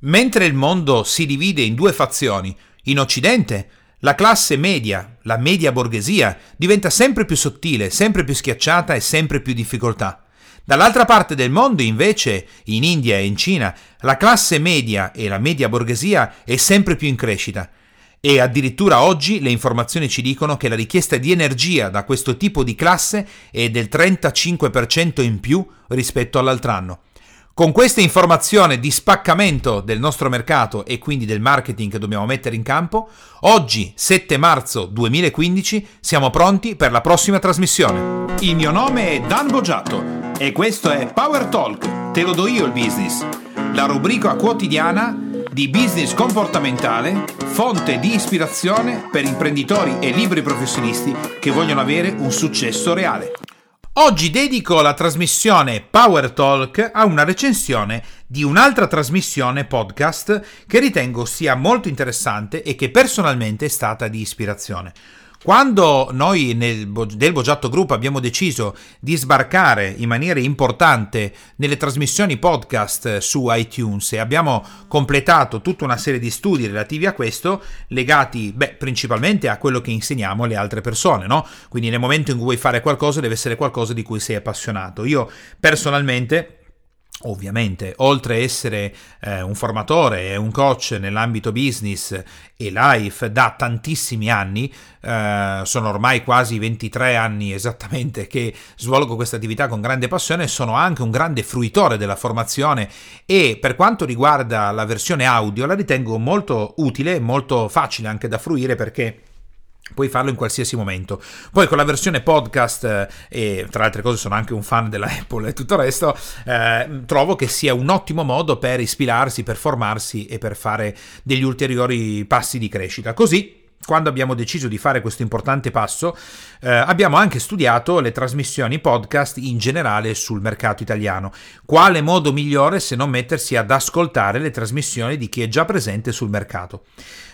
Mentre il mondo si divide in due fazioni, in Occidente la classe media, la media borghesia, diventa sempre più sottile, sempre più schiacciata e sempre più difficoltà. Dall'altra parte del mondo, invece, in India e in Cina, la classe media e la media borghesia è sempre più in crescita. E addirittura oggi le informazioni ci dicono che la richiesta di energia da questo tipo di classe è del 35% in più rispetto all'altro anno. Con questa informazione di spaccamento del nostro mercato e quindi del marketing che dobbiamo mettere in campo, oggi 7 marzo 2015 siamo pronti per la prossima trasmissione. Il mio nome è Dan Boggiato e questo è Power Talk, te lo do io il business, la rubrica quotidiana di business comportamentale, fonte di ispirazione per imprenditori e libri professionisti che vogliono avere un successo reale. Oggi dedico la trasmissione Power Talk a una recensione di un'altra trasmissione podcast che ritengo sia molto interessante e che personalmente è stata di ispirazione. Quando noi nel, del Boggiatto Group abbiamo deciso di sbarcare in maniera importante nelle trasmissioni podcast su iTunes e abbiamo completato tutta una serie di studi relativi a questo, legati beh, principalmente a quello che insegniamo alle altre persone, no? Quindi nel momento in cui vuoi fare qualcosa deve essere qualcosa di cui sei appassionato. Io personalmente Ovviamente, oltre a essere eh, un formatore e un coach nell'ambito business e life da tantissimi anni, eh, sono ormai quasi 23 anni esattamente che svolgo questa attività con grande passione, sono anche un grande fruitore della formazione. E per quanto riguarda la versione audio la ritengo molto utile molto facile anche da fruire perché Puoi farlo in qualsiasi momento. Poi con la versione podcast, eh, e tra altre cose sono anche un fan della Apple e tutto il resto, eh, trovo che sia un ottimo modo per ispirarsi, per formarsi e per fare degli ulteriori passi di crescita. Così quando abbiamo deciso di fare questo importante passo, eh, abbiamo anche studiato le trasmissioni podcast in generale sul mercato italiano. Quale modo migliore se non mettersi ad ascoltare le trasmissioni di chi è già presente sul mercato?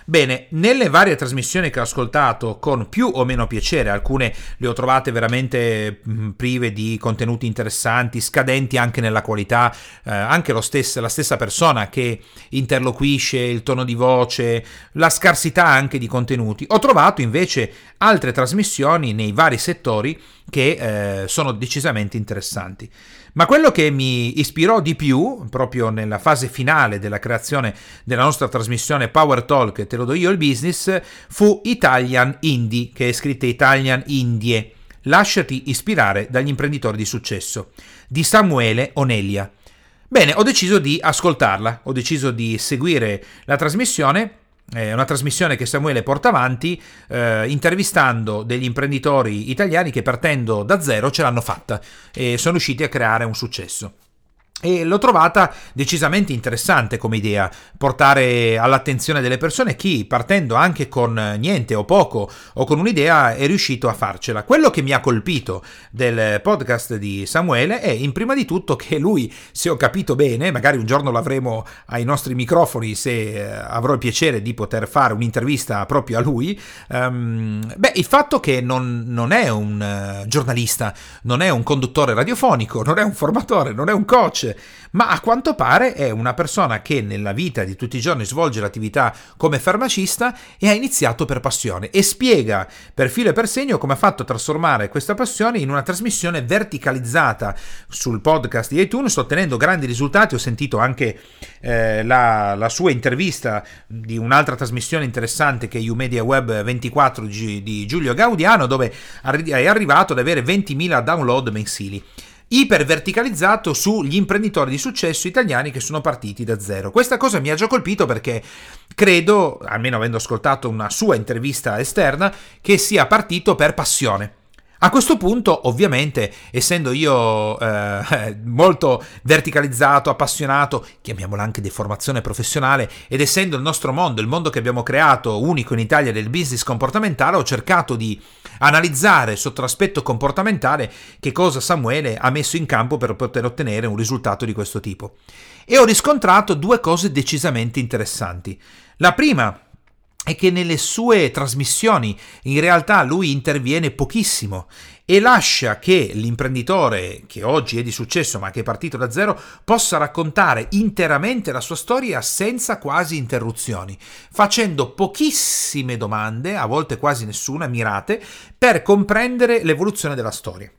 Bene, nelle varie trasmissioni che ho ascoltato con più o meno piacere, alcune le ho trovate veramente mm, prive di contenuti interessanti, scadenti anche nella qualità, eh, anche stesso, la stessa persona che interloquisce, il tono di voce, la scarsità anche di contenuti. Ho trovato invece altre trasmissioni nei vari settori che eh, sono decisamente interessanti. Ma quello che mi ispirò di più, proprio nella fase finale della creazione della nostra trasmissione Power Talk, te lo do io il business, fu Italian Indie, che è scritta Italian Indie. Lasciati ispirare dagli imprenditori di successo, di Samuele Onelia. Bene, ho deciso di ascoltarla, ho deciso di seguire la trasmissione è una trasmissione che Samuele porta avanti eh, intervistando degli imprenditori italiani che partendo da zero ce l'hanno fatta e sono riusciti a creare un successo. E l'ho trovata decisamente interessante come idea, portare all'attenzione delle persone chi, partendo anche con niente o poco o con un'idea, è riuscito a farcela. Quello che mi ha colpito del podcast di Samuele è in prima di tutto che lui, se ho capito bene, magari un giorno l'avremo ai nostri microfoni se eh, avrò il piacere di poter fare un'intervista proprio a lui, um, beh, il fatto che non, non è un uh, giornalista, non è un conduttore radiofonico, non è un formatore, non è un coach, ma a quanto pare è una persona che nella vita di tutti i giorni svolge l'attività come farmacista e ha iniziato per passione e spiega per filo e per segno come ha fatto a trasformare questa passione in una trasmissione verticalizzata sul podcast di iTunes, ottenendo grandi risultati. Ho sentito anche eh, la, la, sua intervista di un'altra trasmissione interessante che è UMedia Web 24 di Giulio Gaudiano, dove è arrivato ad avere 20.000 download mensili iperverticalizzato sugli imprenditori di successo italiani che sono partiti da zero. Questa cosa mi ha già colpito perché credo, almeno avendo ascoltato una sua intervista esterna, che sia partito per passione. A questo punto, ovviamente, essendo io eh, molto verticalizzato, appassionato, chiamiamola anche deformazione professionale, ed essendo il nostro mondo, il mondo che abbiamo creato, unico in Italia del business comportamentale, ho cercato di analizzare sotto l'aspetto comportamentale che cosa Samuele ha messo in campo per poter ottenere un risultato di questo tipo. E ho riscontrato due cose decisamente interessanti. La prima è che nelle sue trasmissioni in realtà lui interviene pochissimo e lascia che l'imprenditore che oggi è di successo ma che è partito da zero possa raccontare interamente la sua storia senza quasi interruzioni, facendo pochissime domande, a volte quasi nessuna, mirate, per comprendere l'evoluzione della storia.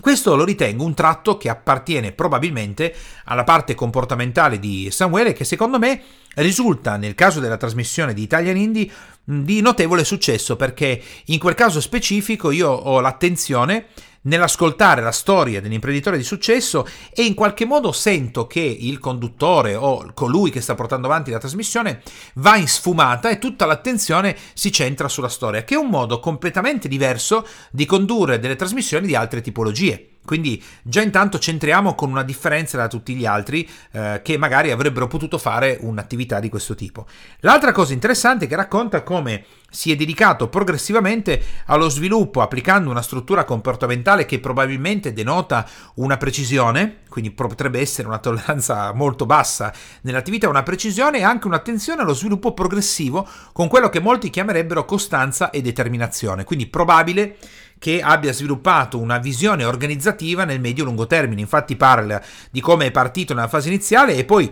Questo lo ritengo un tratto che appartiene probabilmente alla parte comportamentale di Samuele che secondo me risulta nel caso della trasmissione di Italian Indie di notevole successo perché in quel caso specifico io ho l'attenzione nell'ascoltare la storia dell'imprenditore di successo e in qualche modo sento che il conduttore o colui che sta portando avanti la trasmissione va in sfumata e tutta l'attenzione si centra sulla storia, che è un modo completamente diverso di condurre delle trasmissioni di altre tipologie. Quindi già intanto centriamo con una differenza da tutti gli altri eh, che magari avrebbero potuto fare un'attività di questo tipo. L'altra cosa interessante è che racconta come si è dedicato progressivamente allo sviluppo applicando una struttura comportamentale che probabilmente denota una precisione, quindi potrebbe essere una tolleranza molto bassa nell'attività, una precisione e anche un'attenzione allo sviluppo progressivo con quello che molti chiamerebbero costanza e determinazione. Quindi probabile che abbia sviluppato una visione organizzativa nel medio-lungo termine. Infatti parla di come è partito nella fase iniziale e poi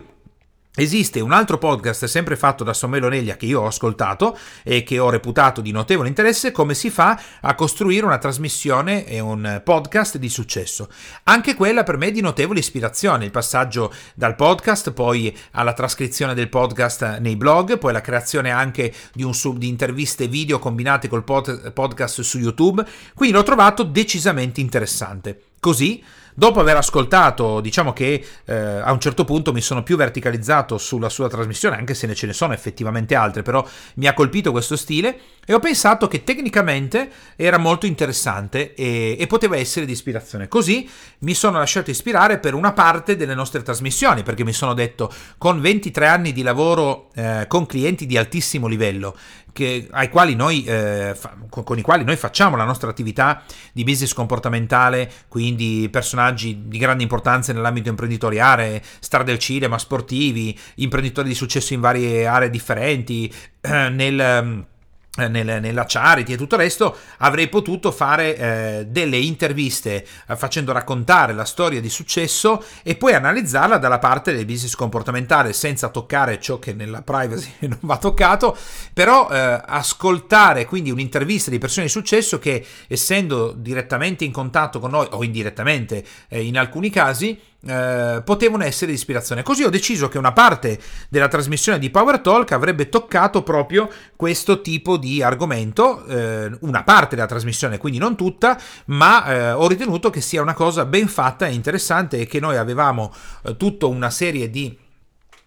Esiste un altro podcast sempre fatto da Samuele Oneglia che io ho ascoltato e che ho reputato di notevole interesse, come si fa a costruire una trasmissione e un podcast di successo. Anche quella per me è di notevole ispirazione, il passaggio dal podcast poi alla trascrizione del podcast nei blog, poi la creazione anche di, un sub, di interviste video combinate col pod, podcast su YouTube, quindi l'ho trovato decisamente interessante. Così Dopo aver ascoltato, diciamo che eh, a un certo punto mi sono più verticalizzato sulla sua trasmissione, anche se ce ne sono effettivamente altre, però mi ha colpito questo stile e ho pensato che tecnicamente era molto interessante e, e poteva essere di ispirazione. Così mi sono lasciato ispirare per una parte delle nostre trasmissioni, perché mi sono detto, con 23 anni di lavoro eh, con clienti di altissimo livello, che, noi, eh, fa, con, con, i quali noi facciamo la nostra attività di business comportamentale, quindi personaggi di grande importanza nell'ambito imprenditoriale, star del cinema, sportivi, imprenditori di successo in varie aree differenti, eh, nel eh, nel, nella charity e tutto il resto, avrei potuto fare eh, delle interviste eh, facendo raccontare la storia di successo e poi analizzarla dalla parte del business comportamentale senza toccare ciò che nella privacy non va toccato, però eh, ascoltare quindi un'intervista di persone di successo che essendo direttamente in contatto con noi o indirettamente eh, in alcuni casi eh, potevano essere di ispirazione. Così ho deciso che una parte della trasmissione di Power Talk avrebbe toccato proprio questo tipo di argomento, eh, una parte della trasmissione, quindi non tutta, ma eh, ho ritenuto che sia una cosa ben fatta e interessante e che noi avevamo eh, tutta una serie di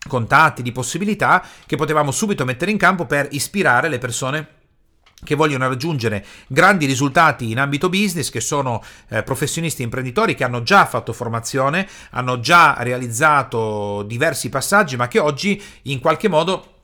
contatti, di possibilità che potevamo subito mettere in campo per ispirare le persone che vogliono raggiungere grandi risultati in ambito business, che sono eh, professionisti e imprenditori che hanno già fatto formazione, hanno già realizzato diversi passaggi, ma che oggi in qualche modo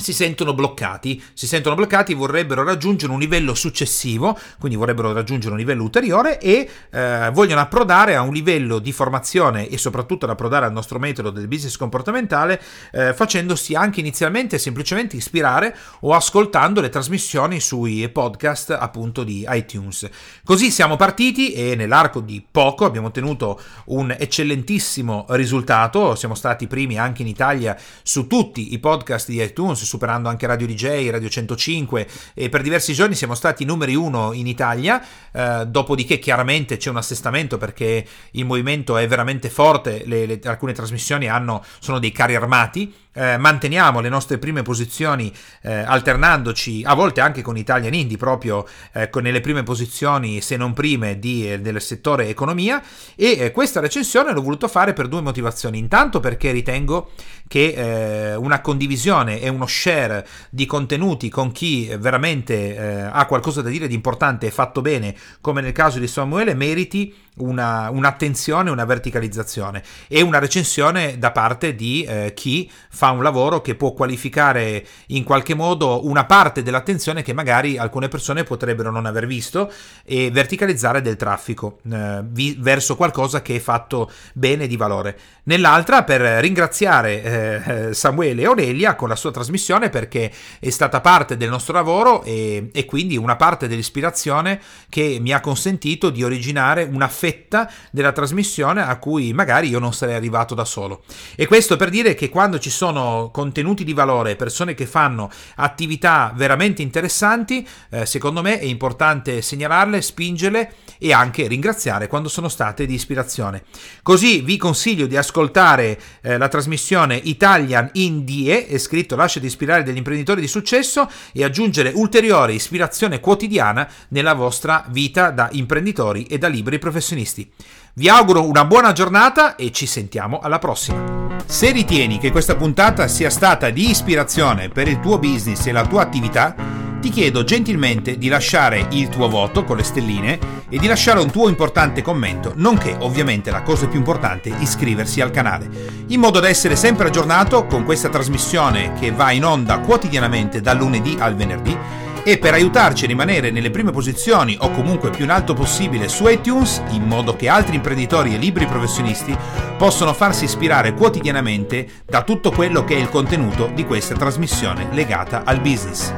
si sentono bloccati, si sentono bloccati, vorrebbero raggiungere un livello successivo, quindi vorrebbero raggiungere un livello ulteriore e eh, vogliono approdare a un livello di formazione e soprattutto ad approdare al nostro metodo del business comportamentale eh, facendosi anche inizialmente semplicemente ispirare o ascoltando le trasmissioni sui podcast appunto di iTunes. Così siamo partiti e nell'arco di poco abbiamo ottenuto un eccellentissimo risultato, siamo stati primi anche in Italia su tutti i podcast di iTunes superando anche Radio DJ, Radio 105 e per diversi giorni siamo stati numeri uno in Italia, eh, dopodiché chiaramente c'è un assestamento perché il movimento è veramente forte, le, le, alcune trasmissioni hanno, sono dei carri armati, eh, manteniamo le nostre prime posizioni eh, alternandoci a volte anche con Italian Indie proprio eh, nelle prime posizioni se non prime di, eh, del settore economia. E eh, questa recensione l'ho voluto fare per due motivazioni. Intanto perché ritengo che eh, una condivisione e uno share di contenuti con chi veramente ha qualcosa da dire di importante e fatto bene come nel caso di Samuele meriti una, un'attenzione, una verticalizzazione e una recensione da parte di eh, chi fa un lavoro che può qualificare in qualche modo una parte dell'attenzione che magari alcune persone potrebbero non aver visto e verticalizzare del traffico eh, vi, verso qualcosa che è fatto bene di valore. Nell'altra per ringraziare eh, eh Samuele Onelia con la sua trasmissione perché è stata parte del nostro lavoro e, e quindi una parte dell'ispirazione che mi ha consentito di originare una fetta della trasmissione a cui magari io non sarei arrivato da solo. E questo per dire che quando ci sono contenuti di valore, persone che fanno attività veramente interessanti, eh, secondo me è importante segnalarle, spingerle e anche ringraziare quando sono state di ispirazione. Così vi consiglio di ascoltare eh, la trasmissione Italian Indie, è scritto Lasciati ispirare degli imprenditori di successo e aggiungere ulteriore ispirazione quotidiana nella vostra vita da imprenditori e da liberi professionisti. Vi auguro una buona giornata e ci sentiamo alla prossima. Se ritieni che questa puntata sia stata di ispirazione per il tuo business e la tua attività, ti chiedo gentilmente di lasciare il tuo voto con le stelline e di lasciare un tuo importante commento, nonché ovviamente la cosa più importante, iscriversi al canale, in modo da essere sempre aggiornato con questa trasmissione che va in onda quotidianamente dal lunedì al venerdì e per aiutarci a rimanere nelle prime posizioni o comunque più in alto possibile su iTunes, in modo che altri imprenditori e libri professionisti possano farsi ispirare quotidianamente da tutto quello che è il contenuto di questa trasmissione legata al business.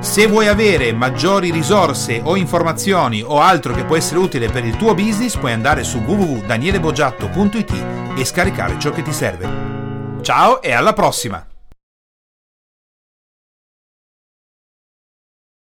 Se vuoi avere maggiori risorse o informazioni o altro che può essere utile per il tuo business, puoi andare su www.danielebogiatto.it e scaricare ciò che ti serve. Ciao e alla prossima!